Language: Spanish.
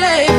LA.